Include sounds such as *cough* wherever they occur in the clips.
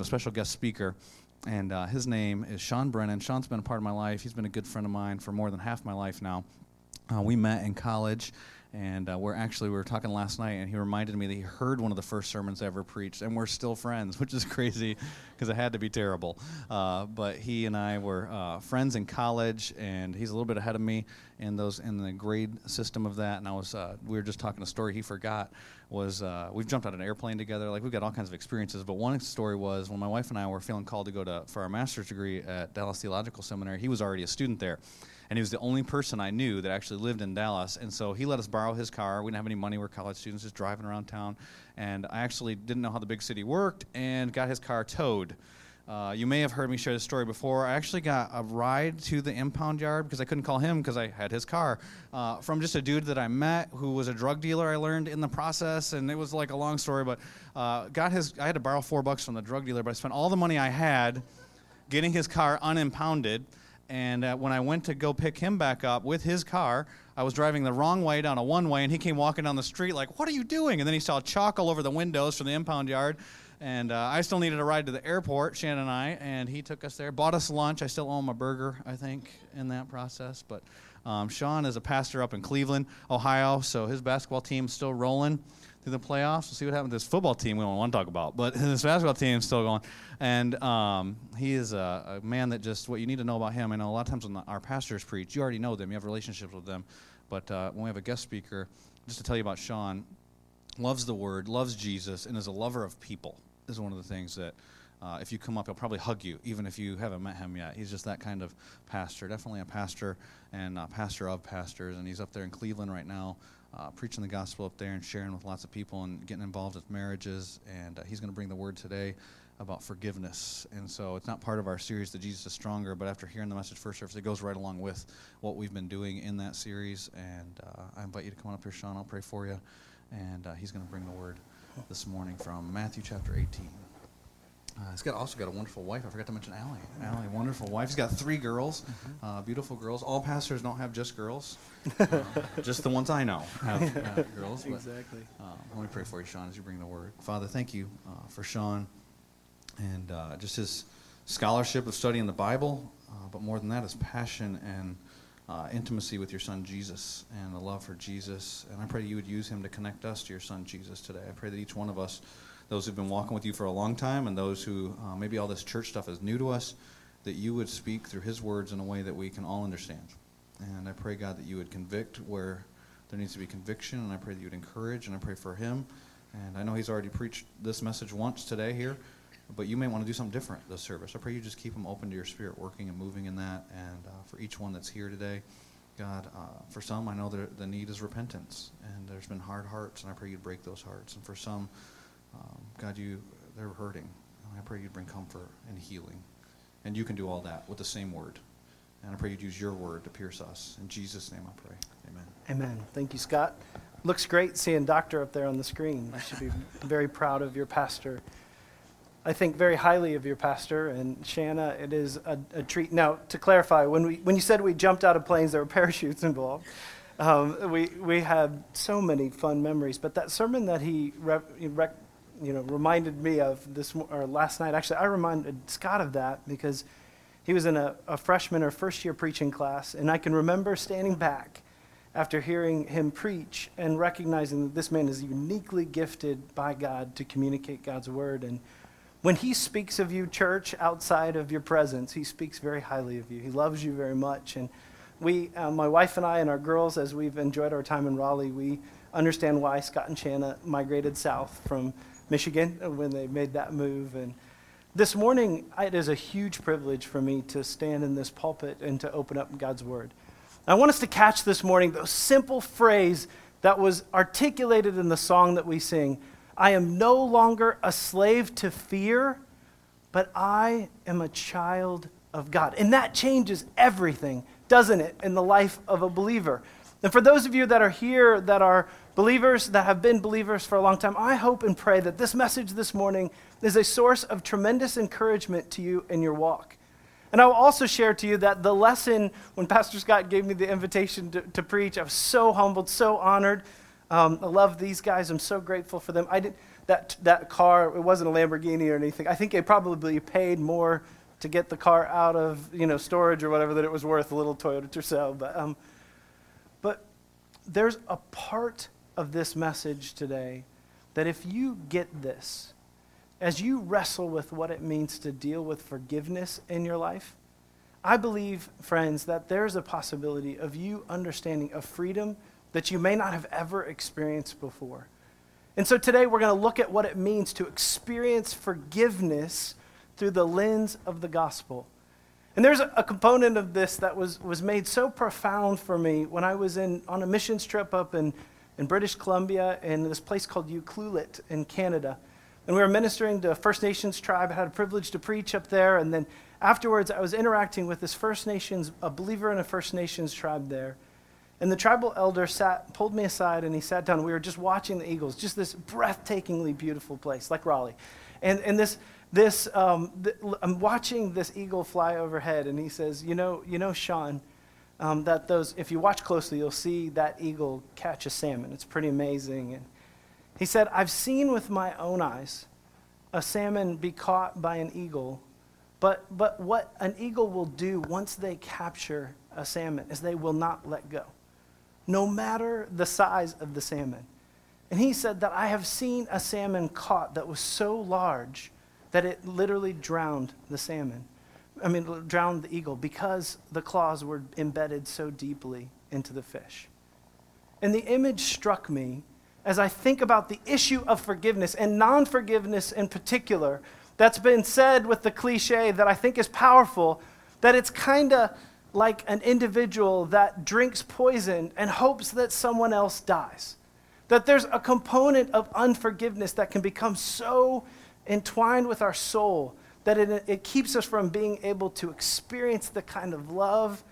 have a special guest speaker, and uh, his name is Sean Brennan. Sean's been a part of my life. He's been a good friend of mine for more than half my life now. Uh, we met in college, and uh, we're actually we were talking last night, and he reminded me that he heard one of the first sermons I ever preached, and we're still friends, *laughs* which is crazy because it had to be terrible. Uh, but he and I were uh, friends in college, and he's a little bit ahead of me in those in the grade system of that. And I was uh, we were just talking a story he forgot was uh, we've jumped out an airplane together, like we've got all kinds of experiences. But one story was when my wife and I were feeling called to go to for our master's degree at Dallas Theological Seminary. He was already a student there and he was the only person I knew that actually lived in Dallas. And so he let us borrow his car. We didn't have any money. We're college students, just driving around town. And I actually didn't know how the big city worked and got his car towed. Uh, you may have heard me share this story before. I actually got a ride to the impound yard because I couldn't call him because I had his car uh, from just a dude that I met who was a drug dealer. I learned in the process, and it was like a long story. But uh, got his. I had to borrow four bucks from the drug dealer, but I spent all the money I had getting his car unimpounded. And uh, when I went to go pick him back up with his car, I was driving the wrong way down a one way, and he came walking down the street like, What are you doing? And then he saw chalk all over the windows from the impound yard. And uh, I still needed a ride to the airport, Shannon and I, and he took us there, bought us lunch. I still owe him a burger, I think, in that process. But um, Sean is a pastor up in Cleveland, Ohio, so his basketball team's still rolling through the playoffs. We'll see what happens to this football team we don't want to talk about, but *laughs* this basketball team is still going. And um, he is a, a, man that just, what you need to know about him, I know a lot of times when the, our pastors preach, you already know them, you have relationships with them. But uh, when we have a guest speaker, just to tell you about Sean, loves the word, loves Jesus, and is a lover of people, is one of the things that. Uh, if you come up, he'll probably hug you, even if you haven't met him yet. He's just that kind of pastor, definitely a pastor and a pastor of pastors. And he's up there in Cleveland right now, uh, preaching the gospel up there and sharing with lots of people and getting involved with marriages. And uh, he's going to bring the word today about forgiveness. And so it's not part of our series, The Jesus is Stronger, but after hearing the message first service, it goes right along with what we've been doing in that series. And uh, I invite you to come on up here, Sean. I'll pray for you. And uh, he's going to bring the word this morning from Matthew chapter 18. Uh, he's got also got a wonderful wife. I forgot to mention Allie. Allie, wonderful wife. He's got three girls, mm-hmm. uh, beautiful girls. All pastors don't have just girls, *laughs* uh, just the ones I know have uh, girls. But, exactly. Uh, let me pray for you, Sean, as you bring the word. Father, thank you uh, for Sean and just his scholarship of studying the Bible, but more than that, his passion and intimacy with your son Jesus and the love for Jesus. And I pray that you would use him to connect us to your son Jesus today. I pray that each one of us those who've been walking with you for a long time, and those who uh, maybe all this church stuff is new to us, that you would speak through his words in a way that we can all understand. And I pray, God, that you would convict where there needs to be conviction, and I pray that you would encourage, and I pray for him. And I know he's already preached this message once today here, but you may want to do something different this service. I pray you just keep them open to your spirit, working and moving in that. And uh, for each one that's here today, God, uh, for some, I know that the need is repentance, and there's been hard hearts, and I pray you'd break those hearts. And for some, um, God, you they're hurting. I pray you'd bring comfort and healing. And you can do all that with the same word. And I pray you'd use your word to pierce us. In Jesus' name I pray. Amen. Amen. Thank you, Scott. Looks great seeing Doctor up there on the screen. You should be very proud of your pastor. I think very highly of your pastor, and Shanna, it is a, a treat. Now, to clarify, when, we, when you said we jumped out of planes, there were *laughs* parachutes involved. Um, we, we had so many fun memories, but that sermon that he, you know, reminded me of this or last night. Actually, I reminded Scott of that because he was in a, a freshman or first year preaching class, and I can remember standing back after hearing him preach and recognizing that this man is uniquely gifted by God to communicate God's word. And when he speaks of you, church, outside of your presence, he speaks very highly of you. He loves you very much. And we, uh, my wife and I, and our girls, as we've enjoyed our time in Raleigh, we understand why Scott and Shanna migrated south from Michigan when they made that move. And this morning, it is a huge privilege for me to stand in this pulpit and to open up God's Word. I want us to catch this morning the simple phrase that was articulated in the song that we sing I am no longer a slave to fear, but I am a child of God. And that changes everything, doesn't it, in the life of a believer? And for those of you that are here that are believers, that have been believers for a long time, I hope and pray that this message this morning is a source of tremendous encouragement to you in your walk. And I will also share to you that the lesson, when Pastor Scott gave me the invitation to, to preach, I was so humbled, so honored. Um, I love these guys. I'm so grateful for them. I did, that, that car, it wasn't a Lamborghini or anything. I think they probably paid more to get the car out of you know storage or whatever that it was worth, a little Toyota Tercel. But, um, but there's a part of this message today that if you get this, as you wrestle with what it means to deal with forgiveness in your life, I believe, friends, that there's a possibility of you understanding a freedom that you may not have ever experienced before. And so today we're going to look at what it means to experience forgiveness through the lens of the gospel. And there's a, component of this that was, was made so profound for me when I was in, on a missions trip up in, in British Columbia in this place called Ucluelet in Canada. And we were ministering to a First Nations tribe. I had a privilege to preach up there. And then afterwards, I was interacting with this First Nations, a believer in a First Nations tribe there. And the tribal elder sat, pulled me aside, and he sat down. We were just watching the eagles, just this breathtakingly beautiful place, like Raleigh. And, and this, this um, th- I'm watching this eagle fly overhead, and he says, "You know, you know, Sean, um, that those. If you watch closely, you'll see that eagle catch a salmon. It's pretty amazing." And he said, "I've seen with my own eyes a salmon be caught by an eagle, but but what an eagle will do once they capture a salmon is they will not let go, no matter the size of the salmon." And he said that I have seen a salmon caught that was so large that it literally drowned the salmon. I mean, drowned the eagle because the claws were embedded so deeply into the fish. And the image struck me as I think about the issue of forgiveness and non forgiveness in particular. That's been said with the cliche that I think is powerful that it's kind of like an individual that drinks poison and hopes that someone else dies. That there's a component of unforgiveness that can become so entwined with our soul that it, it keeps us from being able to experience the kind of love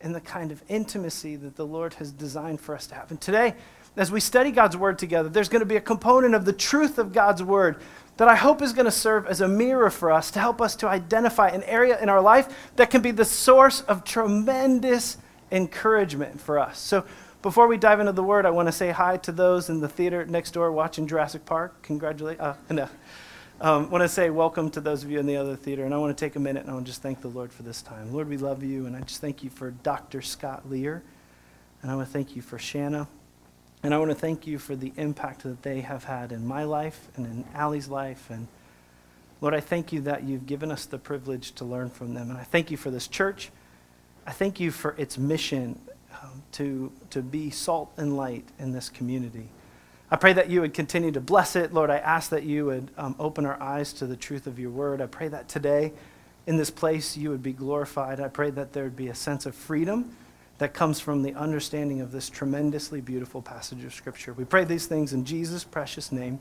and the kind of intimacy that the Lord has designed for us to have. And today, as we study God's Word together, there's going to be a component of the truth of God's Word that I hope is going to serve as a mirror for us to help us to identify an area in our life that can be the source of tremendous encouragement for us. So, before we dive into the Word, I want to say hi to those in the theater next door watching Jurassic Park. Congratulate. Uh, *laughs* no. Um, I want to say welcome to those of you in the other theater, and I want to take a minute and I want to just thank the Lord for this time. Lord, we love you, and I just thank you for Dr. Scott Lear, and I want to thank you for Shanna, and I want to thank you for the impact that they have had in my life and in Allie's life, and Lord, I thank you that you've given us the privilege to learn from them, and I thank you for this church. I thank you for its mission um, to, to be salt and light in this community. I pray that you would continue to bless it. Lord, I ask that you would um, open our eyes to the truth of your word. I pray that today in this place you would be glorified. I pray that there would be a sense of freedom that comes from the understanding of this tremendously beautiful passage of Scripture. We pray these things in Jesus' precious name.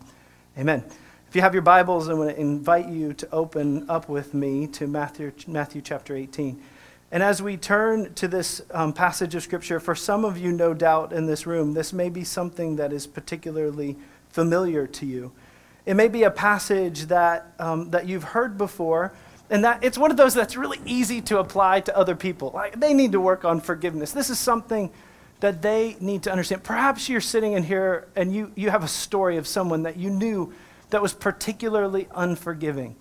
Amen. If you have your Bibles, I want to invite you to open up with me to Matthew, Matthew chapter 18. And as we turn to this um, passage of Scripture, for some of you, no doubt, in this room, this may be something that is particularly familiar to you. It may be a passage that, um, that you've heard before, and that it's one of those that's really easy to apply to other people. Like, they need to work on forgiveness. This is something that they need to understand. Perhaps you're sitting in here and you, you have a story of someone that you knew that was particularly unforgiving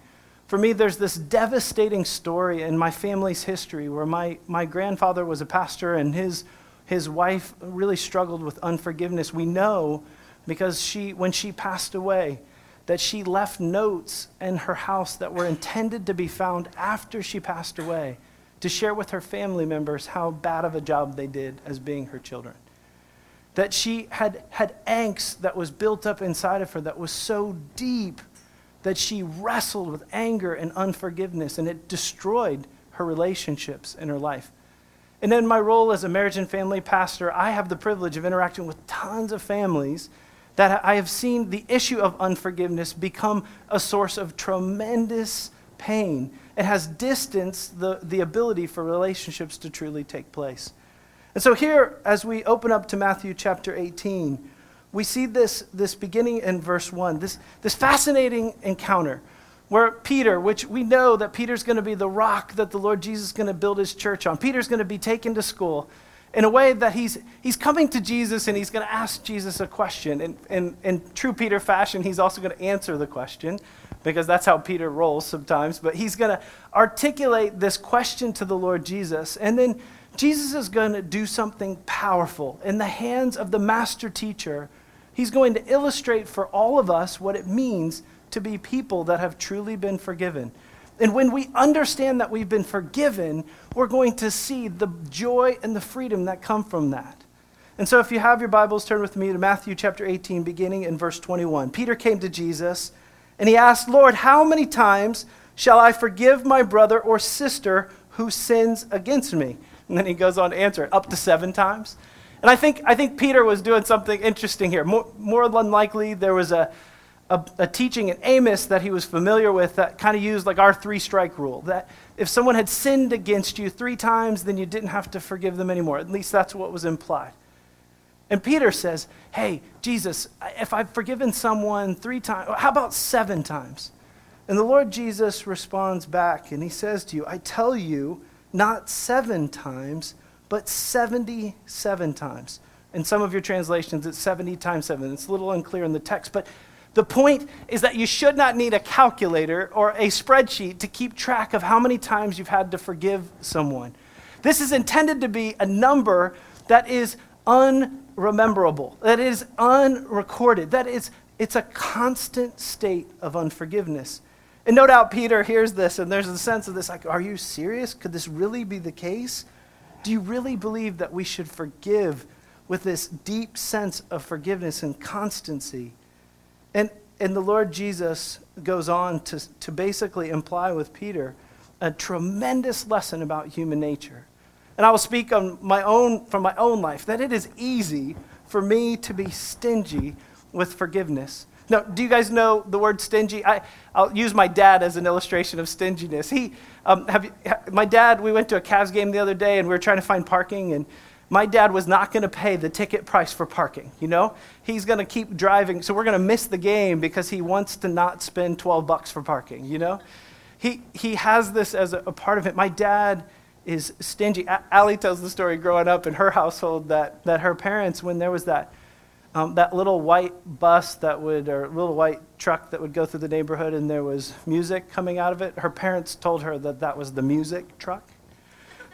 for me, there's this devastating story in my family's history where my, my grandfather was a pastor and his, his wife really struggled with unforgiveness. We know because she, when she passed away, that she left notes in her house that were intended to be found after she passed away to share with her family members how bad of a job they did as being her children. That she had, had angst that was built up inside of her that was so deep that she wrestled with anger and unforgiveness, and it destroyed her relationships in her life. And in my role as a marriage and family pastor, I have the privilege of interacting with tons of families that I have seen the issue of unforgiveness become a source of tremendous pain. It has distanced the, the ability for relationships to truly take place. And so, here, as we open up to Matthew chapter 18, we see this, this beginning in verse 1, this, this fascinating encounter where Peter, which we know that Peter's going to be the rock that the Lord Jesus is going to build his church on, Peter's going to be taken to school. In a way that he's, he's coming to Jesus and he's going to ask Jesus a question. And, in true Peter fashion, he's also going to answer the question because that's how Peter rolls sometimes. But he's going to articulate this question to the Lord Jesus. And then Jesus is going to do something powerful. In the hands of the master teacher, he's going to illustrate for all of us what it means to be people that have truly been forgiven. And when we understand that we've been forgiven, we're going to see the joy and the freedom that come from that. And so, if you have your Bibles, turn with me to Matthew chapter 18, beginning in verse 21. Peter came to Jesus and he asked, Lord, how many times shall I forgive my brother or sister who sins against me? And then he goes on to answer up to seven times. And I think, I think Peter was doing something interesting here. More, more than likely, there was a, a, a, teaching in Amos that he was familiar with that kind of used like our three strike rule that if someone had sinned against you three times, then you didn't have to forgive them anymore. At least that's what was implied. And Peter says, Hey, Jesus, if I've forgiven someone three times, how about seven times? And the Lord Jesus responds back and he says to you, I tell you, not seven times, but 77 times. In some of your translations, it's 70 times seven. It's a little unclear in the text, but the point is that you should not need a calculator or a spreadsheet to keep track of how many times you've had to forgive someone. This is intended to be a number that is unrememberable, that is unrecorded, that is it's a constant state of unforgiveness. And no doubt Peter hears this and there's a sense of this like, are you serious? Could this really be the case? Do you really believe that we should forgive with this deep sense of forgiveness and constancy? And, and the Lord Jesus goes on to, to basically imply with Peter a tremendous lesson about human nature. And I will speak on my own, from my own life that it is easy for me to be stingy with forgiveness. Now, do you guys know the word stingy? I, I'll use my dad as an illustration of stinginess. He, um, have you, my dad, we went to a Cavs game the other day and we were trying to find parking, and my dad was not going to pay the ticket price for parking, you know? He's going to keep driving, so we're going to miss the game because he wants to not spend 12 bucks for parking, you know? He, he has this as a, a part of it. My dad is stingy. A- Allie tells the story growing up in her household that, that her parents, when there was that, um, that little white bus that would, or little white truck that would go through the neighborhood and there was music coming out of it, her parents told her that that was the music truck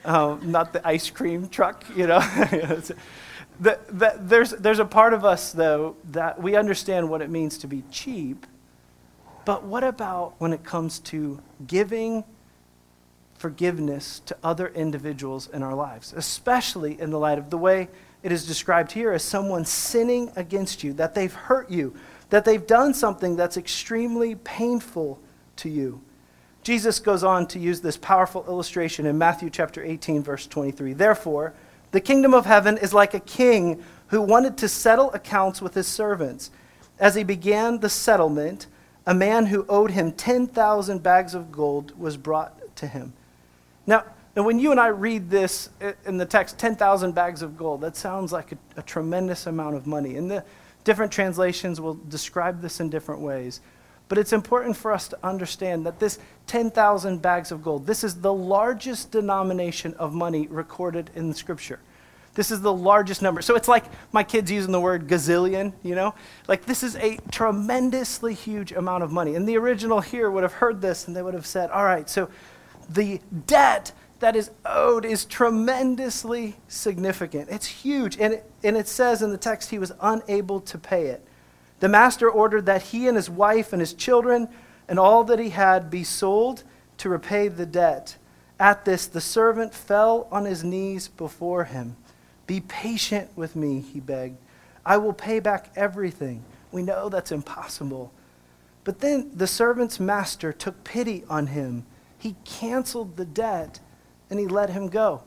um, not the ice cream truck, you know. *laughs* the, the, there's, there's a part of us, though, that we understand what it means to be cheap. But what about when it comes to giving forgiveness to other individuals in our lives, especially in the light of the way it is described here as someone sinning against you, that they've hurt you, that they've done something that's extremely painful to you? Jesus goes on to use this powerful illustration in Matthew chapter 18, verse 23. Therefore, the kingdom of heaven is like a king who wanted to settle accounts with his servants. As he began the settlement, a man who owed him 10,000 bags of gold was brought to him. Now, now, when you and I read this in the text, 10,000 bags of gold, that sounds like a, a tremendous amount of money. And the different translations will describe this in different ways. But it's important for us to understand that this 10,000 bags of gold, this is the largest denomination of money recorded in scripture. This is the largest number. So it's like my kids using the word gazillion, you know? Like this is a tremendously huge amount of money. And the original here would have heard this and they would have said, all right, so the debt that is owed is tremendously significant. It's huge. And it, and it says in the text he was unable to pay it. The master ordered that he and his wife and his children and all that he had be sold to repay the debt. At this, the servant fell on his knees before him. Be patient with me, he begged. I will pay back everything. We know that's impossible. But then the servant's master took pity on him. He canceled the debt and he let him go.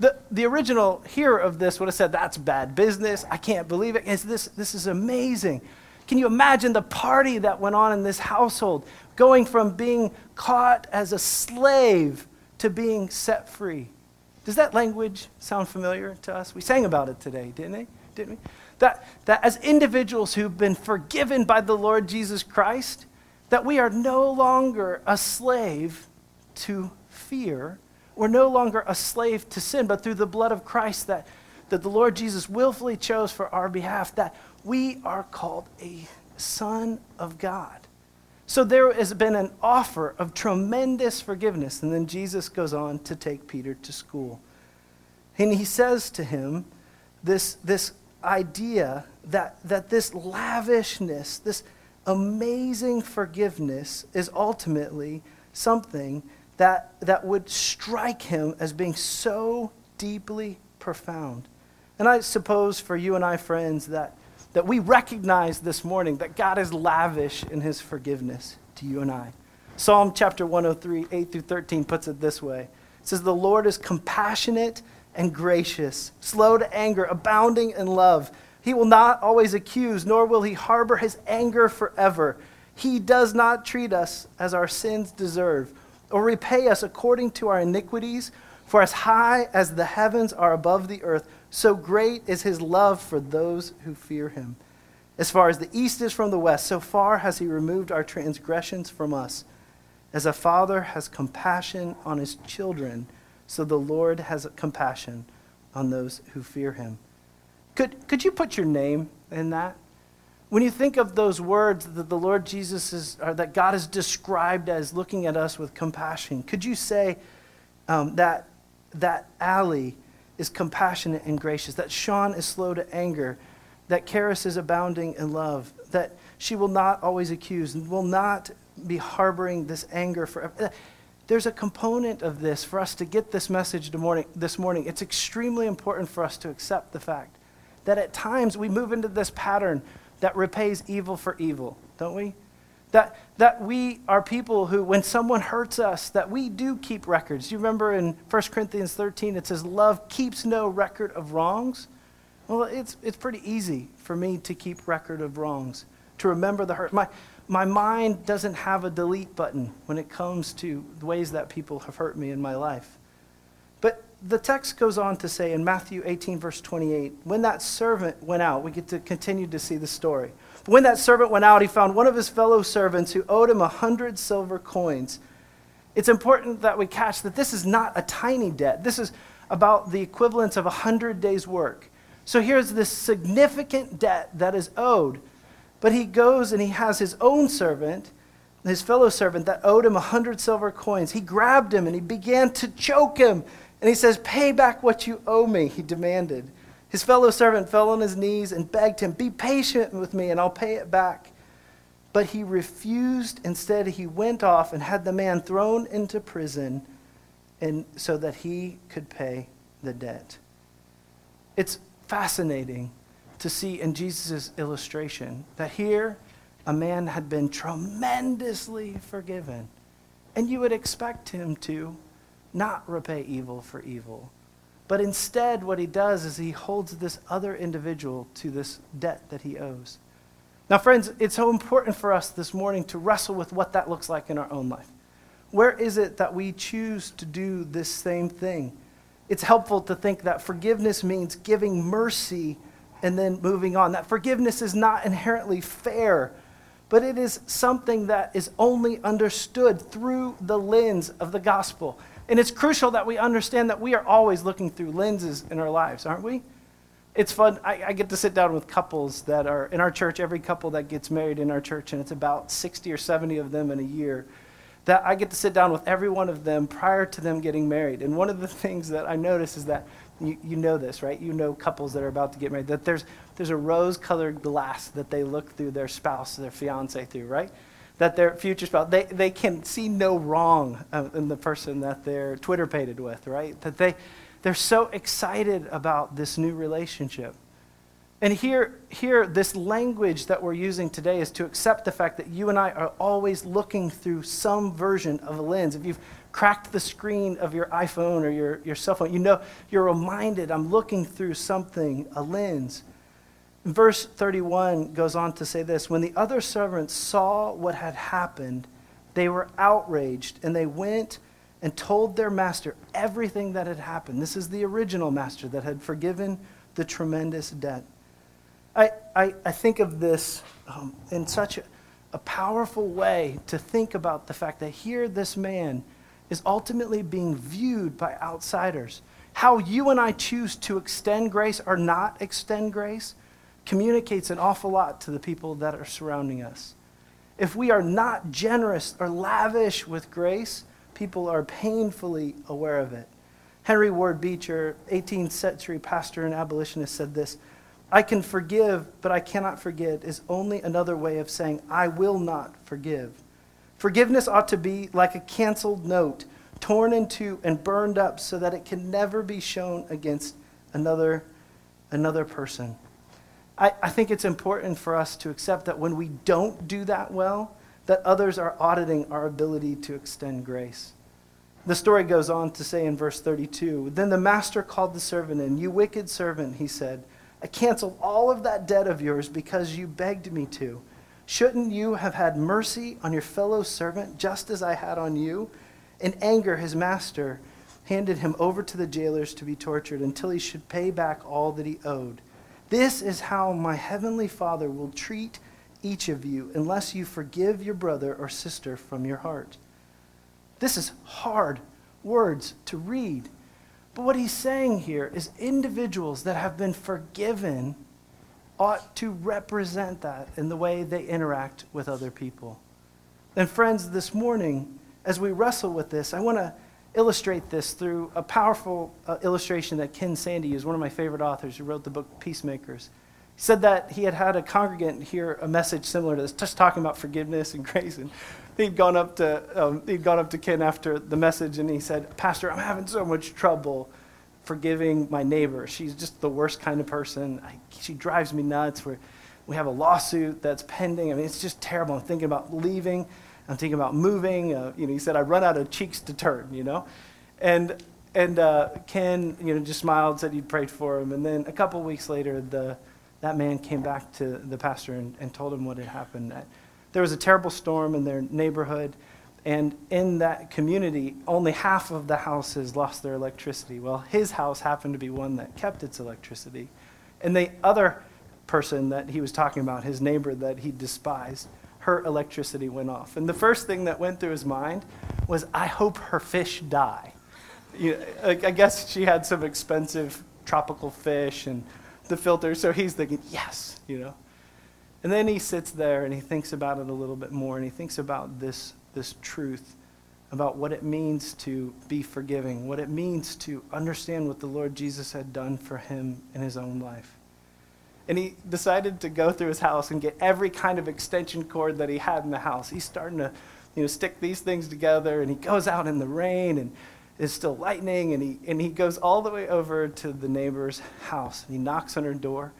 The, the original hearer of this would have said, That's bad business. I can't believe it. This, this is amazing. Can you imagine the party that went on in this household, going from being caught as a slave to being set free? Does that language sound familiar to us? We sang about it today, didn't we? Didn't we? That, that as individuals who've been forgiven by the Lord Jesus Christ, that we are no longer a slave to fear we're no longer a slave to sin, but through the blood of Christ that, that the Lord Jesus willfully chose for our behalf, that we are called a son of God. So there has been an offer of tremendous forgiveness. And then Jesus goes on to take Peter to school. And he says to him this, this idea that, that this lavishness, this amazing forgiveness is ultimately something that, that would strike him as being so deeply profound. And I suppose for you and I, friends, that, that we recognize this morning that God is lavish in his forgiveness to you and I. Psalm chapter 103, 8 through 13 puts it this way It says, The Lord is compassionate and gracious, slow to anger, abounding in love. He will not always accuse, nor will he harbor his anger forever. He does not treat us as our sins deserve, or repay us according to our iniquities. For as high as the heavens are above the earth, so great is his love for those who fear him. As far as the east is from the west, so far has he removed our transgressions from us. As a father has compassion on his children, so the Lord has compassion on those who fear him. Could, could you put your name in that? When you think of those words that the Lord Jesus is, or that God is described as looking at us with compassion, could you say um, that, that Allie is compassionate and gracious, that Sean is slow to anger, that Karis is abounding in love, that she will not always accuse and will not be harboring this anger forever. Uh, there's a component of this for us to get this message morning, this morning. It's extremely important for us to accept the fact that at times we move into this pattern that repays evil for evil, don't we? That, that we are people who, when someone hurts us, that we do keep records. You remember in 1 Corinthians 13, it says, Love keeps no record of wrongs. Well, it's, it's pretty easy for me to keep record of wrongs, to remember the hurt. My, my mind doesn't have a delete button when it comes to the ways that people have hurt me in my life. But the text goes on to say in Matthew 18, verse 28, when that servant went out, we get to continue to see the story. When that servant went out, he found one of his fellow servants who owed him a hundred silver coins. It's important that we catch that this is not a tiny debt. This is about the equivalent of a hundred days' work. So here's this significant debt that is owed. But he goes and he has his own servant, his fellow servant, that owed him a hundred silver coins. He grabbed him and he began to choke him. And he says, Pay back what you owe me, he demanded. His fellow servant fell on his knees and begged him, Be patient with me and I'll pay it back. But he refused. Instead, he went off and had the man thrown into prison and so that he could pay the debt. It's fascinating to see in Jesus' illustration that here a man had been tremendously forgiven. And you would expect him to not repay evil for evil. But instead, what he does is he holds this other individual to this debt that he owes. Now, friends, it's so important for us this morning to wrestle with what that looks like in our own life. Where is it that we choose to do this same thing? it's helpful to think that forgiveness means giving mercy and then moving on. That forgiveness is not inherently fair, but it is something that is only understood through the lens of the gospel. And it's crucial that we understand that we are always looking through lenses in our lives, aren't we? It's fun. I, I, get to sit down with couples that are in our church, every couple that gets married in our church, and it's about 60 or 70 of them in a year that I get to sit down with every one of them prior to them getting married. And one of the *laughs* things that I notice is that you, you know this, right? You know couples that are about to get married, that there's, there's a rose colored glass that they look through their spouse, their fiance through, right? That their future spouse, they, they can see no wrong uh, in the person that they're Twitter pated with, right? That they, they're so excited about this new relationship. And here, here, this language that we're using today is to accept the fact that you and I are always looking through some version of a lens. If you've cracked the screen of your iPhone or your, your cell phone, you know you're reminded I'm looking through something, a lens. Verse 31 goes on to say this When the other servants saw what had happened, they were outraged and they went and told their master everything that had happened. This is the original master that had forgiven the tremendous debt. I, I, I think of this um, in such a, a powerful way to think about the fact that here this man is ultimately being viewed by outsiders. How you and I choose to extend grace or not extend grace communicates an awful lot to the people that are surrounding us. If we are not generous or lavish with grace, people are painfully aware of it. Henry Ward Beecher, 18th century pastor and abolitionist, said this I can forgive, but I cannot forget is only another way of saying I will not forgive. Forgiveness ought to be like a canceled note, torn in two and burned up so that it can never be shown against another, another person. I, I think it's important for us to accept that when we don't do that well, that others are auditing our ability to extend grace. The story goes on to say in verse 32 Then the master called the servant in. You wicked servant, he said, I canceled all of that debt of yours because you begged me to. Shouldn't you have had mercy on your fellow servant just as I had on you? In anger, his master handed him over to the jailers to be tortured until he should pay back all that he owed. This is how my heavenly Father will treat each of you unless you forgive your brother or sister from your heart. This is hard words to read. But what he's saying here is individuals that have been forgiven ought to represent that in the way they interact with other people. And, friends, this morning, as we wrestle with this, I want to illustrate this through a powerful uh, illustration that Ken Sande is one of my favorite authors who wrote the book Peacemakers. He said that he had had a congregant hear a message similar to this, just talking about forgiveness and *laughs* grace. And he'd gone up to, um, he'd gone up to Ken after the message and he said, Pastor, I'm having so much trouble forgiving my neighbor. She's just the worst kind of person. I, she drives me nuts. We're, we have a lawsuit that's pending. I mean, it's just terrible. I'm thinking about leaving. I'm thinking about moving. Uh, you know, he said, I run out of cheeks to turn, you know? And, and uh, Ken, you know, just smiled, said he'd prayed for him. And then a couple weeks later, the, that man came back to the pastor and, and told him what had happened. That There was a terrible storm in their neighborhood. And in that community, only half of the houses lost their electricity. Well, his house happened to be one that kept its electricity. And the other person that he was talking about, his neighbor that he despised, her electricity went off. And the first thing that went through his mind was, I hope her fish die. You know, I guess she had some expensive tropical fish and the filter, so he's thinking, yes, you know. And then he sits there and he thinks about it a little bit more and he thinks about this this truth about what it means to be forgiving, what it means to understand what the Lord Jesus had done for him in his own life. And he decided to go through his house and get every kind of extension cord that he had in the house. He's starting to, you know, stick these things together, and he goes out in the rain, and it's still lightning, and he, and he goes all the way over to the neighbor's house, and he knocks on her door.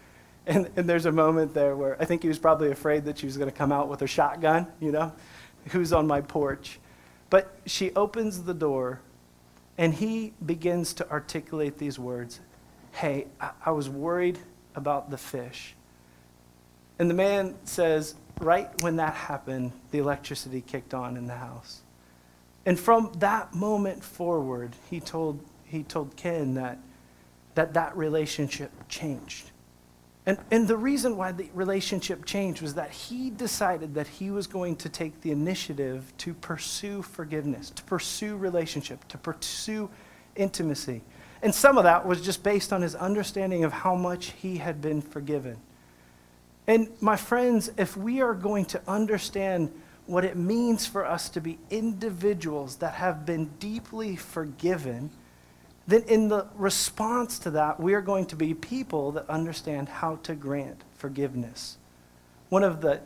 And, and there's a moment there where I think he was probably afraid that she was going to come out with her shotgun, you know? who's on my porch. But she opens the door, and he begins to articulate these words Hey, I, I was worried about the fish. And the man says, Right when that happened, the electricity kicked on in the house. And from that moment forward, he told, he told Ken that, that that relationship changed. And, and the reason why the relationship changed was that he decided that he was going to take the initiative to pursue forgiveness, to pursue relationship, to pursue intimacy. And some of that was just based on his understanding of how much he had been forgiven. And my friends, if we are going to understand what it means for us to be individuals that have been deeply forgiven, then in the response to that, we are going to be people that understand how to grant forgiveness. One of the,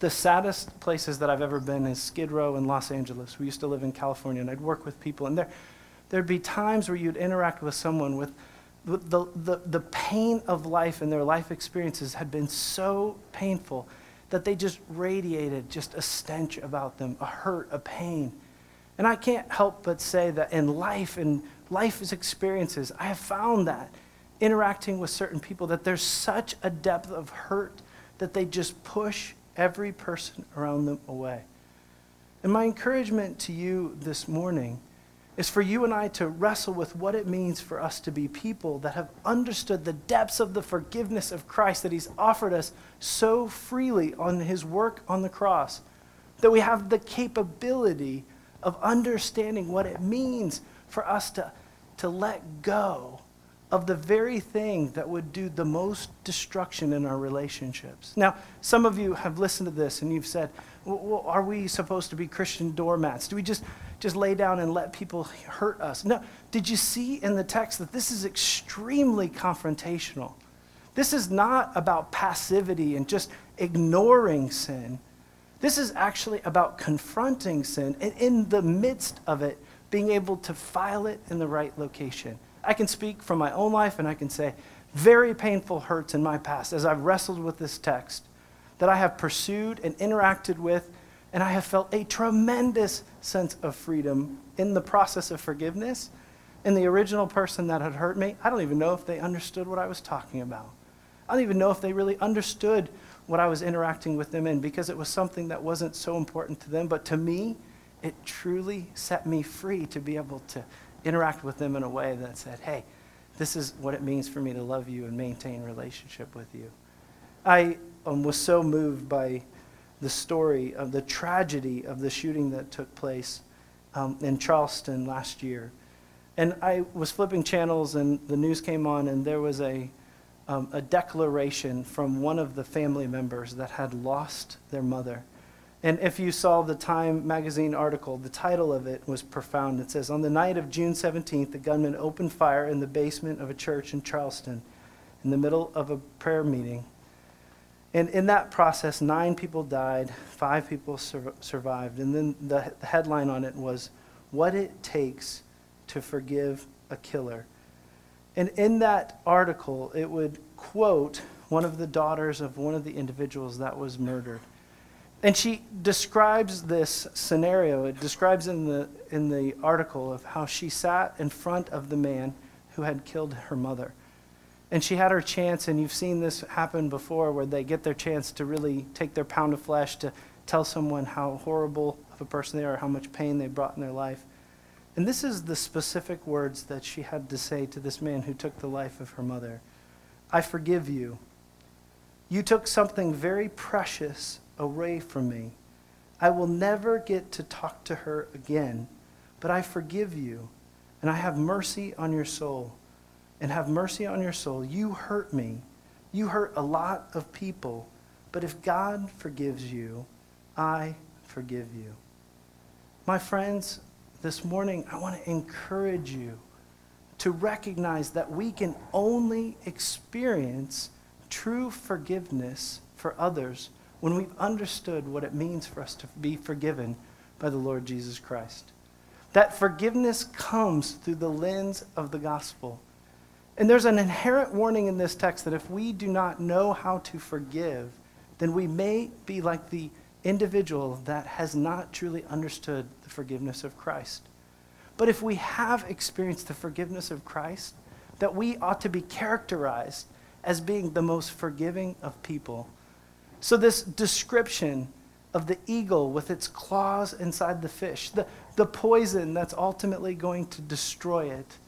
the saddest places that I've ever been is Skid Row in Los Angeles. We used to live in California, and I'd work with people, and there, there'd be times where you'd interact with someone with the, the, the pain of life and their life experiences had been so painful that they just radiated just a stench about them, a hurt, a pain. And I can't help but say that in life and life experiences, I have found that interacting with certain people that there's such a depth of hurt that they just push every person around them away. And my encouragement to you this morning is for you and I to wrestle with what it means for us to be people that have understood the depths of the forgiveness of Christ that He's offered us so freely on His work on the cross, that we have the capability of understanding what it means for us to, to let go of the very thing that would do the most destruction in our relationships. Now, some of you have listened to this and you've said, well, are we supposed to be Christian doormats? Do we just, just lay down and let people hurt us? No. Did you see in the text that this is extremely confrontational? This is not about passivity and just ignoring sin. This is actually about confronting sin and in the midst of it, being able to file it in the right location. I can speak from my own life and I can say, very painful hurts in my past as I've wrestled with this text that I have pursued and interacted with, and I have felt a tremendous sense of freedom in the process of forgiveness. And the original person that had hurt me, I don't even know if they understood what I was talking about. I don't even know if they really understood what I was interacting with them in because it was something that wasn't so important to them. But to me, it truly set me free to be able to interact with them in a way that said, hey, this is what it means for me to love you and maintain relationship with you. I um, was so moved by the story of the tragedy of the shooting that took place um, in Charleston last year. And I was flipping channels, and the news came on, and there was a, um, a declaration from one of the family members that had lost their mother. And if you saw the Time magazine article, the title of it was profound. It says On the night of June 17th, the gunman opened fire in the basement of a church in Charleston in the middle of a prayer meeting. And in that process, nine people died, five people sur- survived. And then the, the headline on it was What It Takes to Forgive a Killer. And in that article, it would quote one of the daughters of one of the individuals that was murdered. And she describes this scenario. It describes in the, in the article of how she sat in front of the man who had killed her mother. And she had her chance, and you've seen this happen before, where they get their chance to really take their pound of flesh to tell someone how horrible of a person they are, how much pain they brought in their life. And this is the specific words that she had to say to this man who took the life of her mother I forgive you. You took something very precious away from me. I will never get to talk to her again, but I forgive you, and I have mercy on your soul. And have mercy on your soul. You hurt me. You hurt a lot of people, but if God forgives you, I forgive you. My friends, this morning I want to encourage you to recognize that we can only experience true forgiveness for others when we've understood what it means for us to be forgiven by the Lord Jesus Christ. That forgiveness comes through the lens of the gospel. And there's an inherent warning in this text that if we do not know how to forgive, then we may be like the individual that has not truly understood the forgiveness of Christ. But if we have experienced the forgiveness of Christ, that we ought to be characterized as being the most forgiving of people so, this description of the eagle with its claws inside the fish, the, the poison that's ultimately going to destroy it,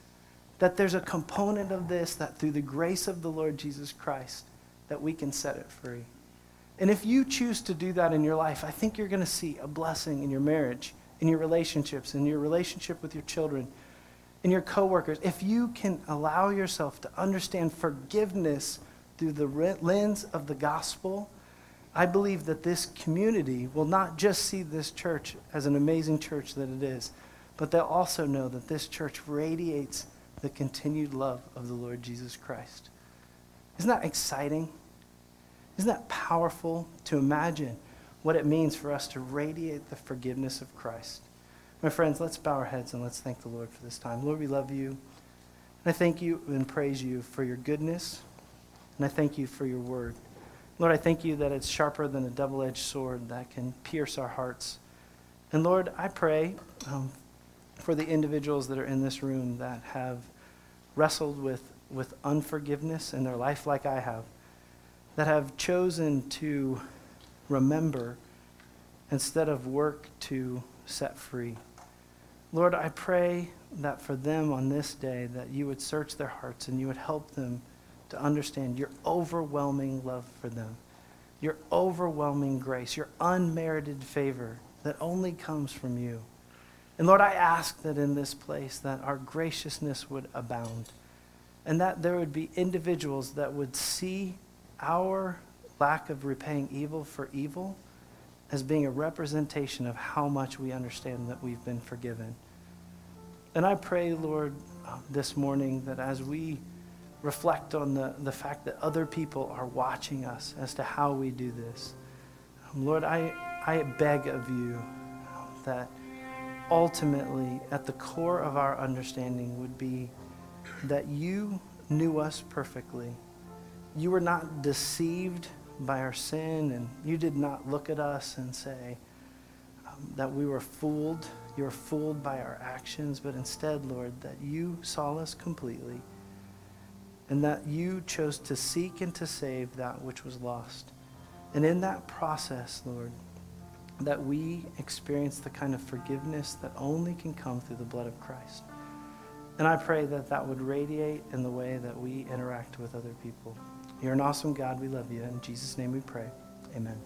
that there's a component of this that through the grace of the Lord Jesus Christ, that we can set it free. And if you choose to do that in your life, I think you're going to see a blessing in your marriage, in your relationships, in your relationship with your children, in your coworkers. If you can allow yourself to understand forgiveness through the lens of the gospel, I believe that this community will not just see this church as an amazing church that it is, but they'll also know that this church radiates the continued love of the Lord Jesus Christ. Isn't that exciting? Isn't that powerful to imagine what it means for us to radiate the forgiveness of Christ? My friends, let's bow our heads and let's thank the Lord for this time. Lord, we love you. And I thank you and praise you for your goodness. And I thank you for your word. Lord, I thank you that it's sharper than a double edged sword that can pierce our hearts. And Lord, I pray um, for the individuals that are in this room that have wrestled with, with unforgiveness in their life, like I have, that have chosen to remember instead of work to set free. Lord, I pray that for them on this day that you would search their hearts and you would help them to understand your overwhelming love for them, your overwhelming grace, your unmerited favor that only comes from you. And Lord, I ask that in this place that our graciousness would abound and that there would be individuals that would see our lack of repaying evil for evil as being a representation of how much we understand that we've been forgiven. And I pray, Lord, uh, this morning that as we reflect on the, the fact that other people are watching us as to how we do this, um, Lord, I, I beg of you that ultimately, at the core of our understanding, would be that you knew us perfectly. You were not deceived by our sin, and you did not look at us and say um, that we were fooled. You were fooled by our actions, but instead, Lord, that you saw us completely and that you chose to seek and to save that which was lost. And in that process, Lord, that we experience the kind of forgiveness that only can come through the blood of Christ. And I pray that that would radiate in the way that we interact with other people. You're an awesome God. We love you. In Jesus' name we pray. Amen.